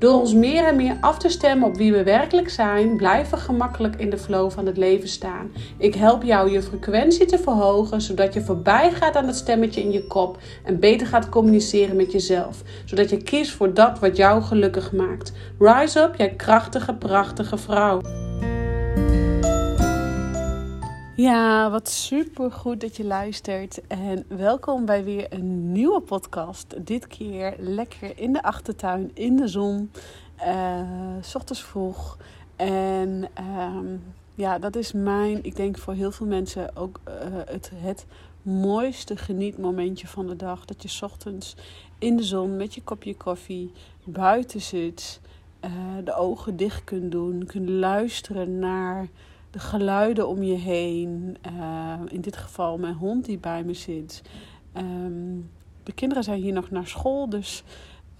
Door ons meer en meer af te stemmen op wie we werkelijk zijn, blijven we gemakkelijk in de flow van het leven staan. Ik help jou je frequentie te verhogen, zodat je voorbij gaat aan het stemmetje in je kop en beter gaat communiceren met jezelf, zodat je kiest voor dat wat jou gelukkig maakt. Rise up, jij krachtige, prachtige vrouw. Ja, wat super goed dat je luistert. En welkom bij weer een nieuwe podcast. Dit keer lekker in de achtertuin, in de zon, uh, ochtends vroeg. En ehm, ja, dat is mijn, ik denk voor heel veel mensen ook uh, het, het mooiste genietmomentje van de dag. Dat je s ochtends in de zon met je kopje koffie buiten zit, uh, de ogen dicht kunt doen, kunt luisteren naar de geluiden om je heen. Uh, in dit geval mijn hond die bij me zit. Um, de kinderen zijn hier nog naar school, dus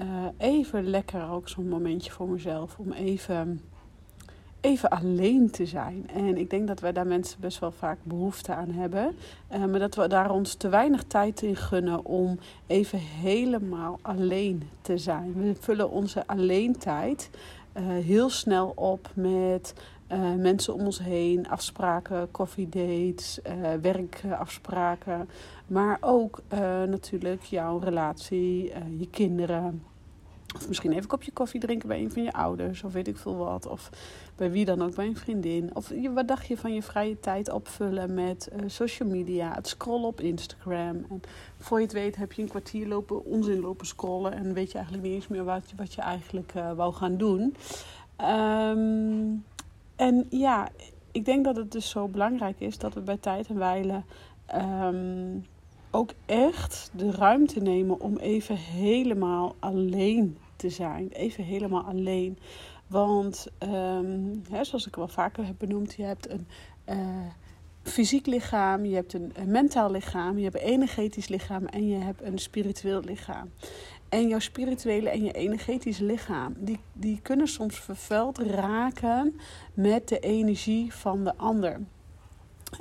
uh, even lekker ook zo'n momentje voor mezelf. Om even, even alleen te zijn. En ik denk dat wij daar mensen best wel vaak behoefte aan hebben. Uh, maar dat we daar ons te weinig tijd in gunnen om even helemaal alleen te zijn. We vullen onze alleentijd heel snel op met uh, mensen om ons heen, afspraken, koffiedates, uh, werkafspraken. Maar ook uh, natuurlijk jouw relatie, je kinderen. Of misschien even een kopje koffie drinken bij een van je ouders, of weet ik veel wat. Of bij wie dan ook, bij een vriendin. Of wat dacht je van je vrije tijd opvullen met social media, het scrollen op Instagram. En voor je het weet heb je een kwartier lopen, onzin lopen scrollen en weet je eigenlijk niet eens meer wat, wat je eigenlijk wou gaan doen. Um, en ja, ik denk dat het dus zo belangrijk is dat we bij tijd en wijle um, ook echt de ruimte nemen om even helemaal alleen te zijn. Even helemaal alleen. Want um, hè, zoals ik wel vaker heb benoemd, je hebt een uh, fysiek lichaam, je hebt een mentaal lichaam, je hebt een energetisch lichaam en je hebt een spiritueel lichaam. En jouw spirituele en je energetische lichaam, die, die kunnen soms vervuild raken met de energie van de ander.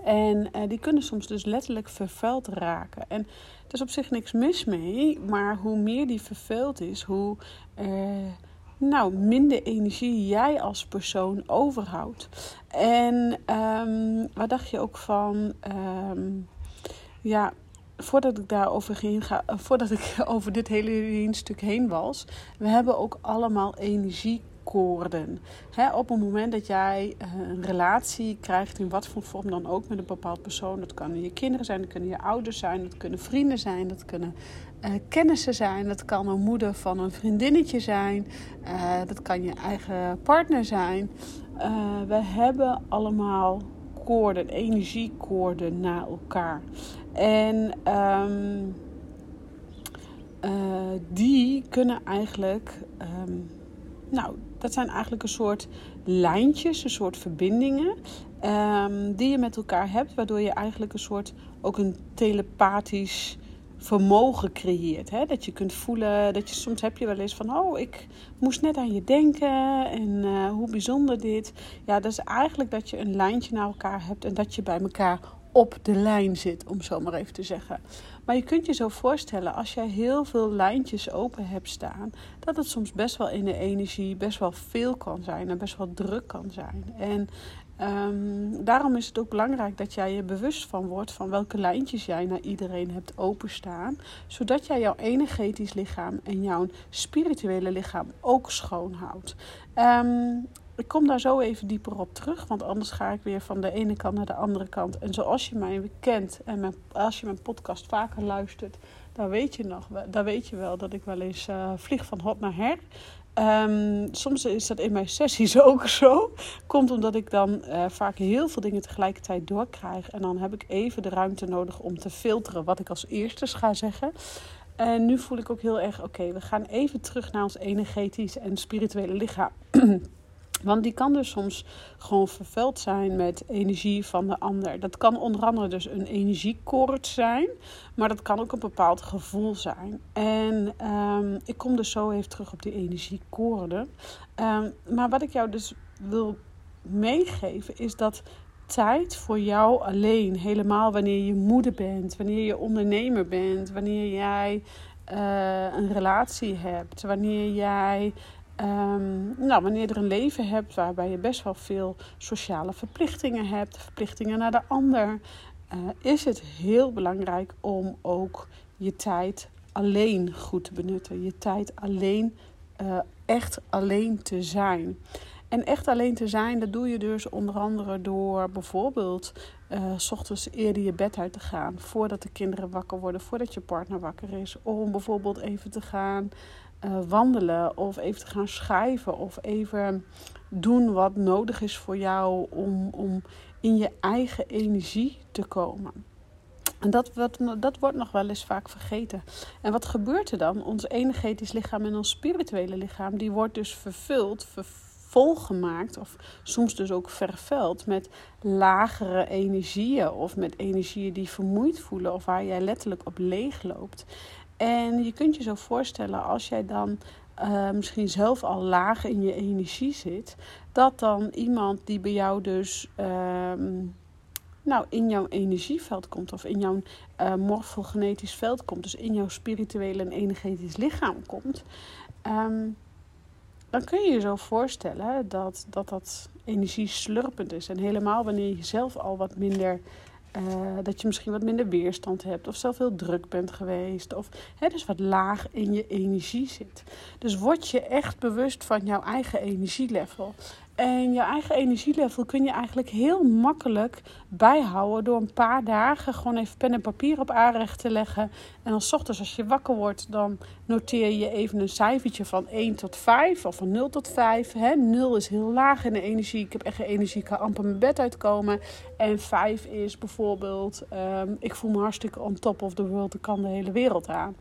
En uh, die kunnen soms dus letterlijk vervuild raken. En er is op zich niks mis mee, maar hoe meer die vervuild is, hoe uh, nou, minder energie jij als persoon overhoudt. En um, wat dacht je ook van, um, ja, voordat ik daarover ging, ga, eh, voordat ik over dit hele stuk heen was, we hebben ook allemaal energiekoorden. Op het moment dat jij eh, een relatie krijgt, in wat voor vorm dan ook, met een bepaald persoon, dat kunnen je kinderen zijn, dat kunnen je ouders zijn, dat kunnen vrienden zijn, dat kunnen uh, kennissen zijn, dat kan een moeder van een vriendinnetje zijn, dat kan je eigen partner zijn. we hebben allemaal koorden, energiekoorden naar elkaar. En um, uh, die kunnen eigenlijk, um, nou, dat zijn eigenlijk een soort lijntjes, een soort verbindingen. Um, die je met elkaar hebt, waardoor je eigenlijk een soort ook een telepathisch vermogen creëert. Hè? Dat je kunt voelen, dat je soms heb je wel eens van, oh, ik moest net aan je denken en uh, hoe bijzonder dit. Ja, dat is eigenlijk dat je een lijntje naar elkaar hebt en dat je bij elkaar op de lijn zit, om zo maar even te zeggen. Maar je kunt je zo voorstellen, als jij heel veel lijntjes open hebt staan, dat het soms best wel in de energie best wel veel kan zijn en best wel druk kan zijn. En um, daarom is het ook belangrijk dat jij je bewust van wordt van welke lijntjes jij naar iedereen hebt openstaan, zodat jij jouw energetisch lichaam en jouw spirituele lichaam ook schoon houdt. Um, ik kom daar zo even dieper op terug, want anders ga ik weer van de ene kant naar de andere kant. En zoals je mij kent en als je mijn podcast vaker luistert, dan weet je, nog, dan weet je wel dat ik wel eens uh, vlieg van hot naar her. Ehm, soms is dat in mijn sessies ook zo. Komt omdat ik dan uh, vaak heel veel dingen tegelijkertijd doorkrijg. En dan heb ik even de ruimte nodig om te filteren wat ik als eerste ga zeggen. En nu voel ik ook heel erg, oké, we gaan even terug naar ons energetisch en spirituele lichaam. Want die kan dus soms gewoon vervuild zijn met energie van de ander. Dat kan onder andere dus een energiekoord zijn, maar dat kan ook een bepaald gevoel zijn. En um, ik kom dus zo even terug op die energiekoorden. Um, maar wat ik jou dus wil meegeven is dat tijd voor jou alleen, helemaal wanneer je moeder bent, wanneer je ondernemer bent, wanneer jij uh, een relatie hebt, wanneer jij Um, nou, wanneer je er een leven hebt waarbij je best wel veel sociale verplichtingen hebt, verplichtingen naar de ander, uh, is het heel belangrijk om ook je tijd alleen goed te benutten. Je tijd alleen, uh, echt alleen te zijn. En echt alleen te zijn, dat doe je dus onder andere door bijvoorbeeld uh, s ochtends eerder je bed uit te gaan. Voordat de kinderen wakker worden, voordat je partner wakker is. Om bijvoorbeeld even te gaan uh, wandelen of even te gaan schrijven of even doen wat nodig is voor jou om, om in je eigen energie te komen. En dat, wat, dat wordt nog wel eens vaak vergeten. En wat gebeurt er dan? Ons energetisch lichaam en ons spirituele lichaam, die wordt dus vervuld, volgemaakt of soms dus ook vervuild met lagere energieën of met energieën die vermoeid voelen of waar jij letterlijk op leeg loopt. En je kunt je zo voorstellen als jij dan uh, misschien zelf al laag in je energie zit, dat dan iemand die bij jou dus uh, nou, in jouw energieveld komt of in jouw uh, morfogenetisch veld komt, dus in jouw spirituele en energetisch lichaam komt, um, dan kun je je zo voorstellen dat, dat dat energie slurpend is. En helemaal wanneer je zelf al wat minder uh, dat je misschien wat minder weerstand hebt of zelf heel druk bent geweest of hè, dus wat laag in je energie zit. Dus word je echt bewust van jouw eigen energielevel. En je eigen energielevel kun je eigenlijk heel makkelijk bijhouden door een paar dagen gewoon even pen en papier op aanrecht te leggen. En dan s ochtends als je wakker wordt, dan noteer je even een cijfertje van 1 tot 5 of van 0 tot 5. Hè. 0 is heel laag in de energie. Ik heb echt geen energie, ik kan amper mijn bed uitkomen. En 5 is bijvoorbeeld, um, ik voel me hartstikke on top of the world, ik kan de hele wereld aan.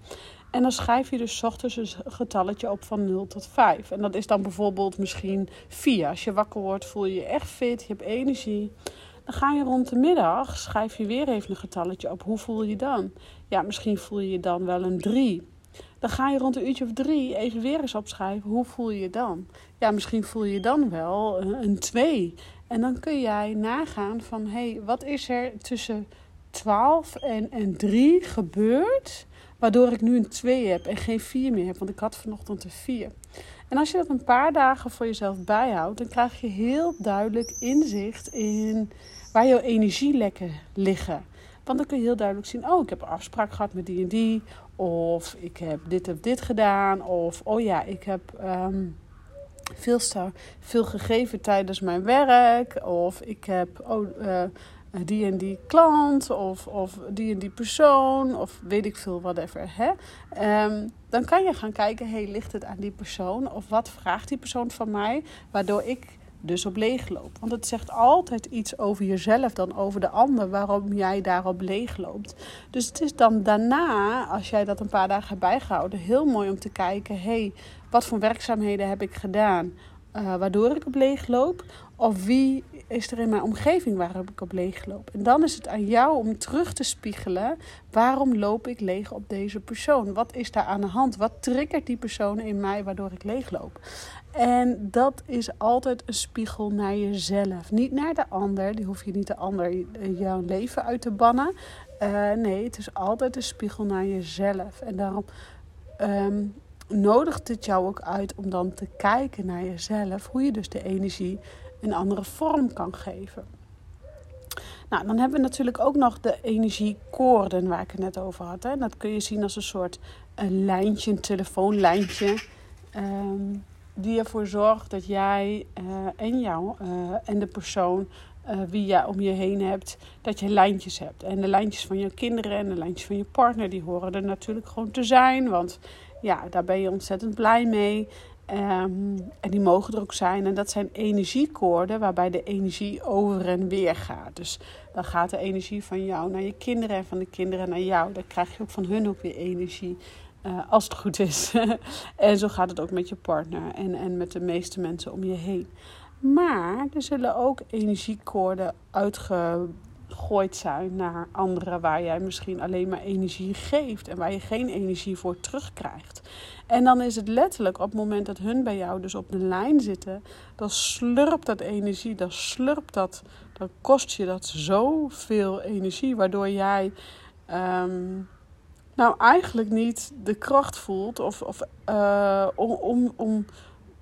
En dan schrijf je dus ochtends een getalletje op van 0 tot 5. En dat is dan bijvoorbeeld misschien 4. Als je wakker wordt, voel je je echt fit, je hebt energie. Dan ga je rond de middag, schrijf je weer even een getalletje op. Hoe voel je dan? Ja, misschien voel je je dan wel een 3. Dan ga je rond een uurtje of drie even weer eens opschrijven. Hoe voel je je dan? Ja, misschien voel je je dan wel een 2. En dan kun jij nagaan van... hé, hey, wat is er tussen 12 en, en 3 gebeurd... Waardoor ik nu een 2 heb en geen 4 meer heb. Want ik had vanochtend een 4. En als je dat een paar dagen voor jezelf bijhoudt, dan krijg je heel duidelijk inzicht in waar jouw energielekken liggen. Want dan kun je heel duidelijk zien: oh, ik heb een afspraak gehad met die en die. Of ik heb dit of dit gedaan. Of oh ja, ik heb. Um, veel, veel gegeven tijdens mijn werk. Of ik heb oh, eh, die en die klant of, of die en die persoon of weet ik veel, whatever. Hè? Um, dan kan je gaan kijken, hey, ligt het aan die persoon? Of wat vraagt die persoon van mij, waardoor ik dus op leeg loop? Want het zegt altijd iets over jezelf dan over de ander, waarom jij daarop leeg loopt. Dus het is dan daarna, als jij dat een paar dagen hebt bijgehouden, heel mooi om te kijken, hey, wat voor werkzaamheden heb ik gedaan? Uh, waardoor ik op leeg loop? Of wie is er in mijn omgeving waarop ik op leeg loop? En dan is het aan jou om terug te spiegelen. Waarom loop ik leeg op deze persoon? Wat is daar aan de hand? Wat triggert die persoon in mij waardoor ik leeg loop? En dat is altijd een spiegel naar jezelf. Niet naar de ander. Die hoef je niet de ander jouw leven uit te bannen. Uh, nee, het is altijd een spiegel naar jezelf. En daarom um, nodigt het jou ook uit om dan te kijken naar jezelf. Hoe je dus de energie een andere vorm kan geven. Nou, dan hebben we natuurlijk ook nog de energiekoorden waar ik het net over had. Hè. Dat kun je zien als een soort een lijntje, een telefoonlijntje. Um, die ervoor zorgt dat jij uh, en jou uh, en de persoon uh, wie je om je heen hebt, dat je lijntjes hebt. En de lijntjes van je kinderen en de lijntjes van je partner, die horen er natuurlijk gewoon te zijn. Want ja, daar ben je ontzettend blij mee. Ehm, en die mogen er ook zijn. En dat zijn energiekoorden waarbij de energie over en weer gaat. Dus dan gaat de energie van jou naar je kinderen en van de kinderen naar jou. Dan krijg je ook van hun ook weer energie. Uh, als het goed is. en zo gaat het ook met je partner en, en met de meeste mensen om je heen. Maar er zullen ook energiekoorden uitgegooid zijn naar anderen waar jij misschien alleen maar energie geeft en waar je geen energie voor terugkrijgt. En dan is het letterlijk op het moment dat hun bij jou dus op de lijn zitten, dan slurpt dat energie, dan slurpt dat, dan kost je dat zoveel energie, waardoor jij um, nou eigenlijk niet de kracht voelt of, of uh, om, om, om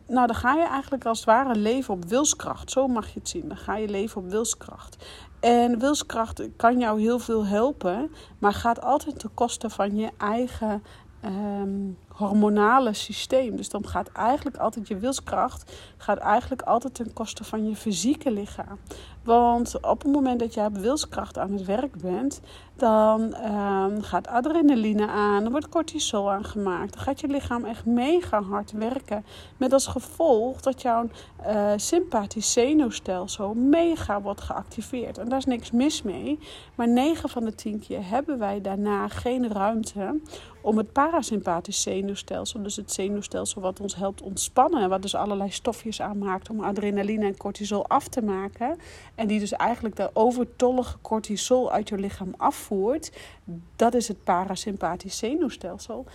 nou, dan ga je eigenlijk als het ware leven op wilskracht. Zo mag je het zien. Dan ga je leven op wilskracht. En wilskracht kan jou heel veel helpen, maar gaat altijd ten koste van je eigen um, hormonale systeem. Dus dan gaat eigenlijk altijd je wilskracht gaat eigenlijk altijd ten koste van je fysieke lichaam. Want op het moment dat je op wilskracht aan het werk bent, dan um, gaat adrenaline aan, dan wordt cortisol aangemaakt. Dan gaat je lichaam echt mega hard werken. Met als gevolg dat jouw uh, sympathisch zenuwstelsel mega wordt geactiveerd. En daar is niks mis mee. Maar 9 van de 10 keer hebben wij daarna geen ruimte om het parasympathisch zenuwstelsel, dus het zenuwstelsel wat ons helpt ontspannen, en wat dus allerlei stofjes aanmaakt om adrenaline en cortisol af te maken, en die dus eigenlijk de overtollige cortisol uit je lichaam afvoert, dat is het parasympathisch zenuwstelsel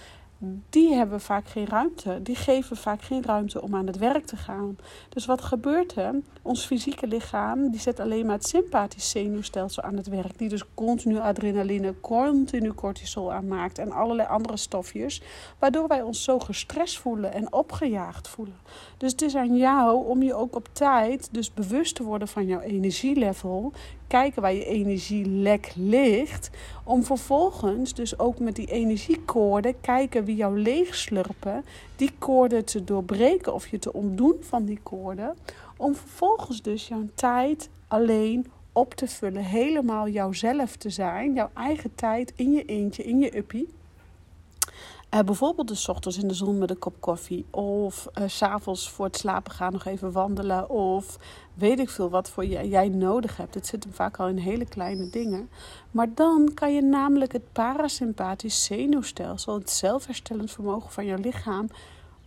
die hebben vaak geen ruimte. Die geven vaak geen ruimte om aan het werk te gaan. Dus wat gebeurt er? Ons fysieke lichaam die zet alleen maar het sympathisch zenuwstelsel aan het werk. Die dus continu adrenaline, continu cortisol aanmaakt en allerlei andere stofjes. Waardoor wij ons zo gestrest voelen en opgejaagd voelen. Dus het is aan jou om je ook op tijd dus bewust te worden van jouw energielevel kijken waar je energielek ligt. Om vervolgens dus ook met die energiekoorden kijken wie jou leegslurpen. Die koorden te doorbreken of je te ontdoen van die koorden. Om vervolgens dus jouw tijd alleen op te vullen. Helemaal jouzelf te zijn. Jouw eigen tijd in je eentje, in je uppie. Uh, bijvoorbeeld de ochtends in de zon met een kop koffie. Of uh, s s'avonds voor het slapen gaan nog even wandelen. Of weet ik veel wat voor jij, jij nodig hebt. Het zit hem vaak al in hele kleine dingen. Maar dan kan je namelijk het parasympathisch zenuwstelsel, het zelfherstellend vermogen van je lichaam,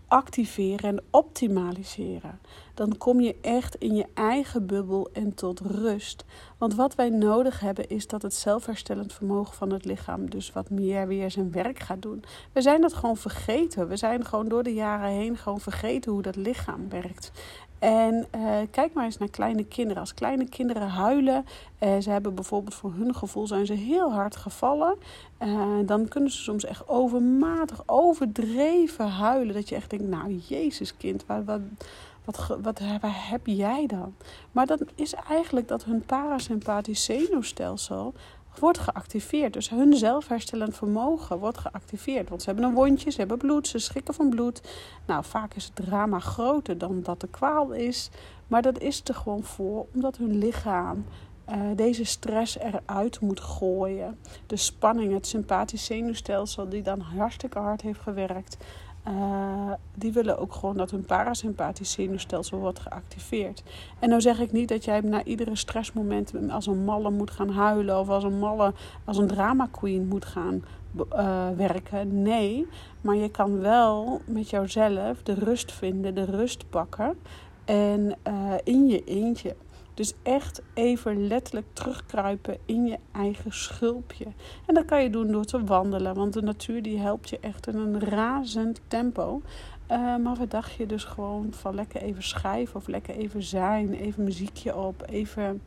activeren en optimaliseren. Dan kom je echt in je eigen bubbel en tot rust. Want wat wij nodig hebben is dat het zelfherstellend vermogen van het lichaam dus wat meer weer zijn werk gaat doen. We zijn dat gewoon vergeten. We zijn gewoon door de jaren heen gewoon vergeten hoe dat lichaam werkt. En uh, kijk maar eens naar kleine kinderen. Als kleine kinderen huilen, uh, ze hebben bijvoorbeeld voor hun gevoel zijn ze heel hard gevallen. Uh, dan kunnen ze soms echt overmatig, overdreven huilen. Dat je echt denkt, nou Jezus kind, wat, wat, wat, wat, waar heb jij dan? Maar dat is eigenlijk dat hun parasympathisch zenuwstelsel wordt geactiveerd. Dus hun zelfherstellend vermogen wordt geactiveerd. Want ze hebben een wondje, ze hebben bloed, ze schrikken van bloed. Nou, vaak is het drama groter dan dat de kwaal is. Maar dat is er gewoon voor, omdat hun lichaam uh, deze stress eruit moet gooien. De spanning, het sympathisch zenuwstelsel, die dan hartstikke hard heeft gewerkt. Uh, die willen ook gewoon dat hun parasympathisch zenuwstelsel wordt geactiveerd. En nou zeg ik niet dat jij na iedere stressmoment als een malle moet gaan huilen of als een malle, als een drama queen moet gaan uh, werken. Nee, maar je kan wel met jouzelf de rust vinden, de rust pakken en uh, in je eentje. Dus echt even letterlijk terugkruipen in je eigen schulpje. En dat kan je doen door te wandelen, want de natuur die helpt je echt in een razend tempo. Uh, maar wat dacht je dus gewoon van lekker even schrijven of lekker even zijn, even muziekje op, even,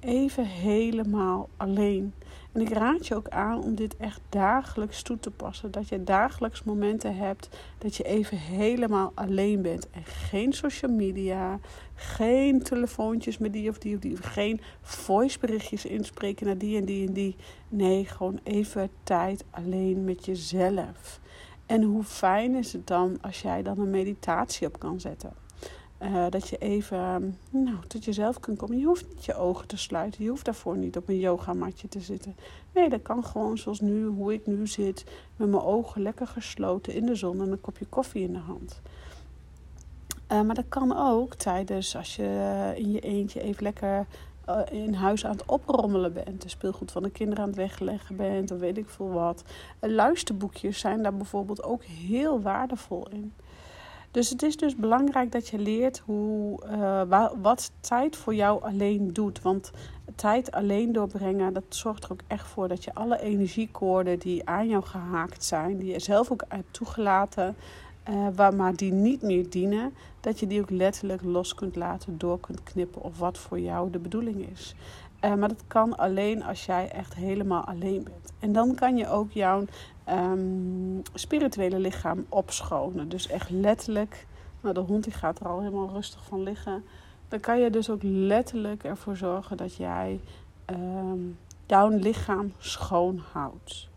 even helemaal alleen. En ik raad je ook aan om dit echt dagelijks toe te passen. Dat je dagelijks momenten hebt dat je even helemaal alleen bent. En geen social media, geen telefoontjes met die of die of die. Geen voiceberichtjes inspreken naar die en die en die. Nee, gewoon even tijd alleen met jezelf. En hoe fijn is het dan als jij dan een meditatie op kan zetten? Uh, dat je even nou, tot jezelf kunt komen. Je hoeft niet je ogen te sluiten. Je hoeft daarvoor niet op een yogamatje te zitten. Nee, dat kan gewoon zoals nu, hoe ik nu zit. Met mijn ogen lekker gesloten in de zon en een kopje koffie in de hand. Uh, maar dat kan ook tijdens als je in je eentje even lekker uh, in huis aan het oprommelen bent. De speelgoed van de kinderen aan het wegleggen bent. Of weet ik veel wat. luisterboekjes zijn daar bijvoorbeeld ook heel waardevol in. Dus het is dus belangrijk dat je leert hoe, wat tijd voor jou alleen doet. Want tijd alleen doorbrengen, dat zorgt er ook echt voor dat je alle energiekoorden die aan jou gehaakt zijn, die je zelf ook hebt toegelaten, uh, maar die niet meer dienen, dat je die ook letterlijk los kunt laten, door kunt knippen of wat voor jou de bedoeling is. Uh, maar dat kan alleen als jij echt helemaal alleen bent. En dan kan je ook jouw um, spirituele lichaam opschonen. Dus echt letterlijk, nou de hond die gaat er al helemaal rustig van liggen. Dan kan je dus ook letterlijk ervoor zorgen dat jij um, jouw lichaam schoon houdt.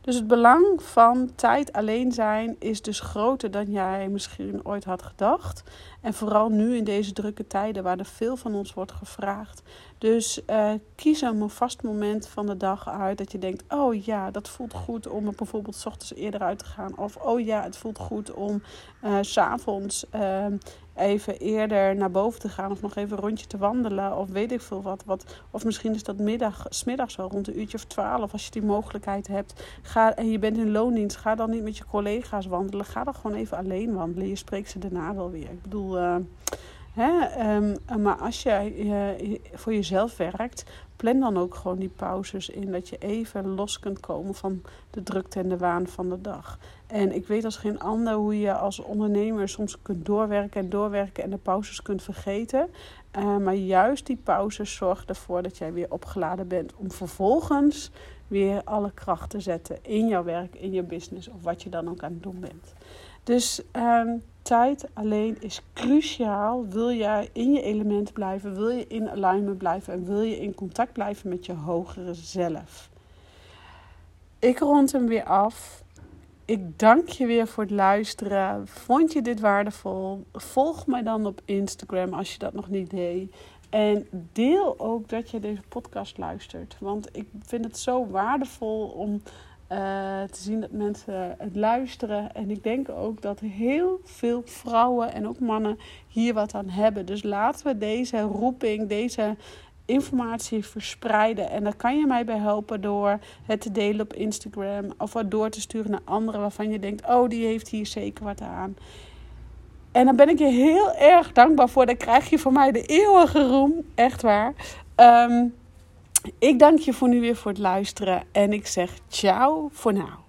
Dus het belang van tijd alleen zijn is dus groter dan jij misschien ooit had gedacht. En vooral nu in deze drukke tijden waar er veel van ons wordt gevraagd. Dus uh, kies een vast moment van de dag uit dat je denkt: oh ja, dat voelt goed om er bijvoorbeeld s ochtends eerder uit te gaan. Of oh ja, het voelt goed om uh, s s'avonds uh, even eerder naar boven te gaan. Of nog even een rondje te wandelen. Of weet ik veel wat. wat of misschien is dat middag, smiddags wel rond een uurtje of twaalf. Als je die mogelijkheid hebt. Ga, en je bent in loondienst. Ga dan niet met je collega's wandelen. Ga dan gewoon even alleen wandelen. Je spreekt ze daarna wel weer. Ik bedoel. Uh, maar als jij uh, voor jezelf werkt, plan dan ook gewoon die pauzes in. Dat je even los kunt komen van de drukte en de waan van de dag. En ik weet als geen ander hoe je als ondernemer soms kunt doorwerken en doorwerken en de pauzes kunt vergeten. Uh, maar juist die pauzes zorgen ervoor dat jij weer opgeladen bent om vervolgens weer alle kracht te zetten in jouw werk, in je business of wat je dan ook aan het doen bent. Dus um, tijd alleen is cruciaal. Wil jij in je element blijven, wil je in alignment blijven en wil je in contact blijven met je hogere zelf. Ik rond hem weer af. Ik dank je weer voor het luisteren. Vond je dit waardevol? Volg mij dan op Instagram als je dat nog niet deed. En deel ook dat je deze podcast luistert. Want ik vind het zo waardevol om uh, te zien dat mensen het luisteren. En ik denk ook dat heel veel vrouwen en ook mannen hier wat aan hebben. Dus laten we deze roeping, deze informatie verspreiden. En daar kan je mij bij helpen door het te delen op Instagram. Of wat door te sturen naar anderen waarvan je denkt: oh, die heeft hier zeker wat aan. En dan ben ik je heel erg dankbaar voor. Dan krijg je van mij de eeuwige roem. Echt waar. Um, ik dank je voor nu weer voor het luisteren en ik zeg ciao voor nu.